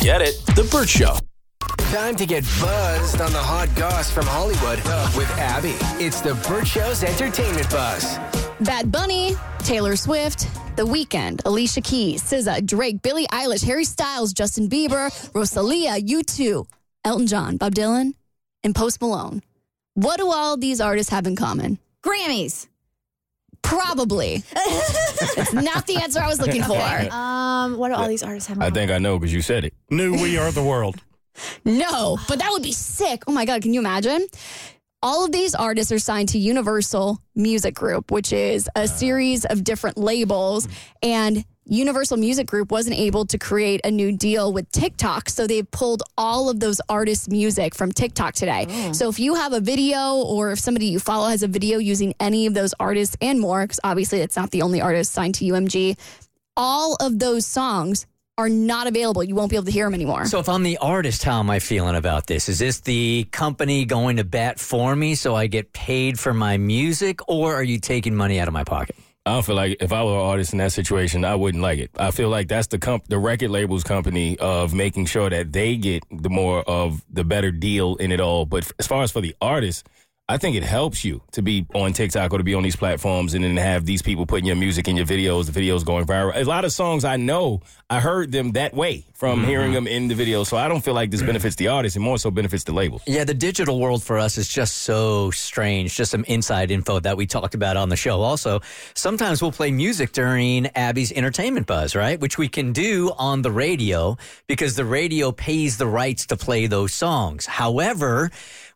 Get it? The Bert Show. Time to get buzzed on the hot goss from Hollywood with Abby. It's the Bert Show's entertainment buzz. Bad Bunny, Taylor Swift, The Weeknd, Alicia Keys, SZA, Drake, Billie Eilish, Harry Styles, Justin Bieber, Rosalia, U2, Elton John, Bob Dylan, and Post Malone. What do all these artists have in common? Grammys. Probably. it's not the answer I was looking for. Um, what do all these artists have? in common? I common? think I know because you said it. New We Are the World. No, but that would be sick. Oh my God, can you imagine? All of these artists are signed to Universal Music Group, which is a series of different labels. And Universal Music Group wasn't able to create a new deal with TikTok. So they pulled all of those artists' music from TikTok today. Oh. So if you have a video or if somebody you follow has a video using any of those artists and more, because obviously it's not the only artist signed to UMG, all of those songs are not available. You won't be able to hear them anymore. So if I'm the artist, how am I feeling about this? Is this the company going to bat for me so I get paid for my music, or are you taking money out of my pocket? I don't feel like if I were an artist in that situation, I wouldn't like it. I feel like that's the comp- the record label's company of making sure that they get the more of the better deal in it all. But as far as for the artist, I think it helps you to be on TikTok or to be on these platforms and then have these people putting your music in your videos, the videos going viral. A lot of songs I know, I heard them that way from mm-hmm. hearing them in the video. So I don't feel like this benefits the artist and more so benefits the label. Yeah, the digital world for us is just so strange. Just some inside info that we talked about on the show. Also, sometimes we'll play music during Abby's entertainment buzz, right? Which we can do on the radio because the radio pays the rights to play those songs. However,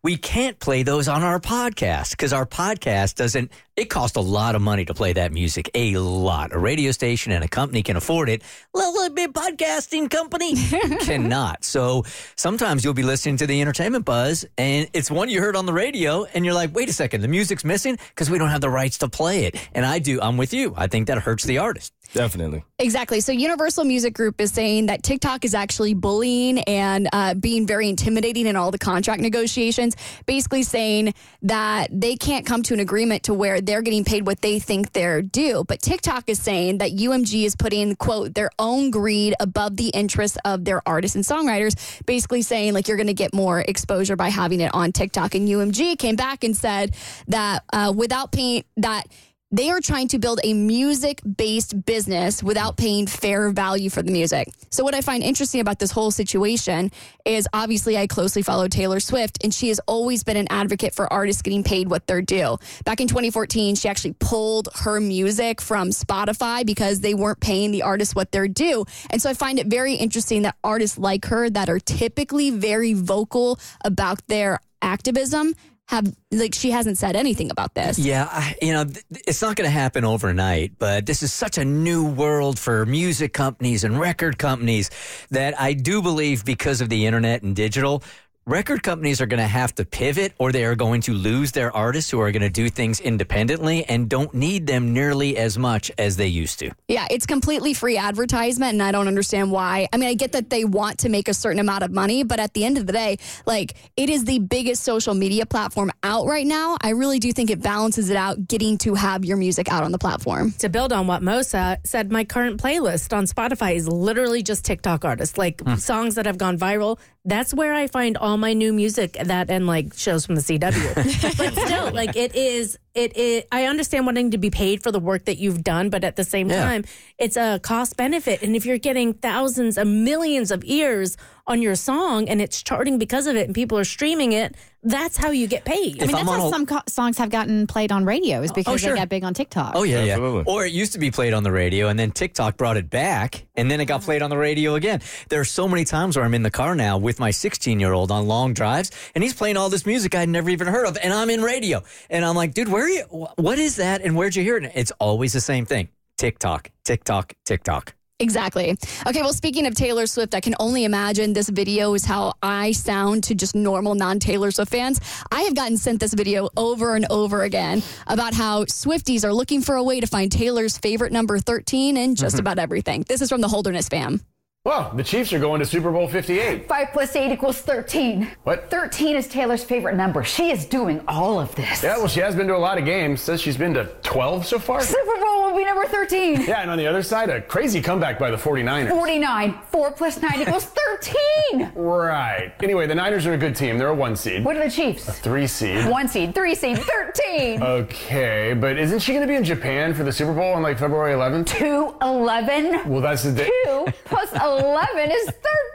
we can't play those on our podcast because our podcast doesn't, it costs a lot of money to play that music. A lot. A radio station and a company can afford it. Little bit podcasting company cannot. So sometimes you'll be listening to the entertainment buzz and it's one you heard on the radio and you're like, wait a second, the music's missing because we don't have the rights to play it. And I do, I'm with you. I think that hurts the artist. Definitely. Exactly. So Universal Music Group is saying that TikTok is actually bullying and uh, being very intimidating in all the contract negotiations, basically saying that they can't come to an agreement to where they're getting paid what they think they're due. But TikTok is saying that UMG is putting, quote, their own greed above the interests of their artists and songwriters, basically saying like you're going to get more exposure by having it on TikTok. And UMG came back and said that uh, without paying that they are trying to build a music based business without paying fair value for the music. So, what I find interesting about this whole situation is obviously I closely follow Taylor Swift, and she has always been an advocate for artists getting paid what they're due. Back in 2014, she actually pulled her music from Spotify because they weren't paying the artists what they're due. And so, I find it very interesting that artists like her that are typically very vocal about their activism have like she hasn't said anything about this. Yeah, I, you know, th- it's not going to happen overnight, but this is such a new world for music companies and record companies that I do believe because of the internet and digital, record companies are going to have to pivot or they are going to lose their artists who are going to do things independently and don't need them nearly as much as they used to. Yeah, it's completely free advertisement, and I don't understand why. I mean, I get that they want to make a certain amount of money, but at the end of the day, like it is the biggest social media platform out right now. I really do think it balances it out getting to have your music out on the platform. To build on what Mosa said, my current playlist on Spotify is literally just TikTok artists, like hmm. songs that have gone viral. That's where I find all my new music that and like shows from the CW. but still, like it is it, it I understand wanting to be paid for the work that you've done, but at the same Yeah. time, it's a cost benefit. And if you're getting thousands and millions of ears on your song and it's charting because of it and people are streaming it, that's how you get paid. I mean, I'm that's how a- some co- songs have gotten played on radio is oh, because sure. they got big on TikTok. Oh yeah, Absolutely. yeah. Or it used to be played on the radio, and then TikTok brought it back, and then it got played on the radio again. There are so many times where I'm in the car now with my 16 year old on long drives, and he's playing all this music I'd never even heard of, and I'm in radio, and I'm like, dude, where are you? What is that? And where'd you hear it? It's always the same thing: TikTok, TikTok, TikTok. Exactly. Okay, well, speaking of Taylor Swift, I can only imagine this video is how I sound to just normal non Taylor Swift fans. I have gotten sent this video over and over again about how Swifties are looking for a way to find Taylor's favorite number 13 in just mm-hmm. about everything. This is from the Holderness fam. Well, the Chiefs are going to Super Bowl 58. 5 plus 8 equals 13. What? 13 is Taylor's favorite number. She is doing all of this. Yeah, well, she has been to a lot of games. Says she's been to 12 so far. Super Bowl will be number 13. Yeah, and on the other side, a crazy comeback by the 49ers. 49. 4 plus 9 equals 13. Right. Anyway, the Niners are a good team. They're a one seed. What are the Chiefs? Three seed. One seed, three seed, 13. Okay, but isn't she going to be in Japan for the Super Bowl on like February 11th? 2, 11. Well, that's the day. 2 plus 11 is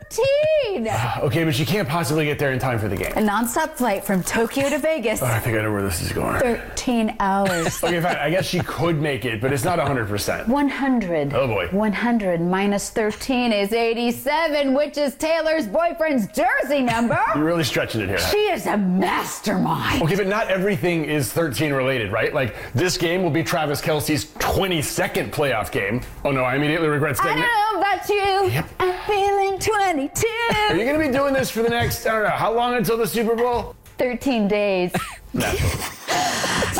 13. Okay, but she can't possibly get there in time for the game. A nonstop flight from Tokyo to Vegas. Oh, I think I know where this is going. 13 hours. Okay, fine. I guess she could make it, but it's not 100%. 100. Oh, boy. 100 minus 13 is 87, which is Taylor's boyfriend's jersey number. You're really stretching it here. She is a mastermind. Okay, but not everything is 13 related, right? Like this game will be Travis Kelce's 22nd playoff game. Oh no, I immediately regret saying that. know about you. Yep. I'm feeling 22. Are you going to be doing this for the next, I don't know, how long until the Super Bowl? 13 days.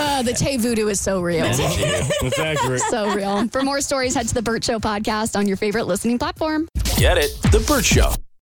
Uh, the Tay voodoo is so real. That's accurate. so real. For more stories, head to the Bert Show podcast on your favorite listening platform. Get it? The Bert Show.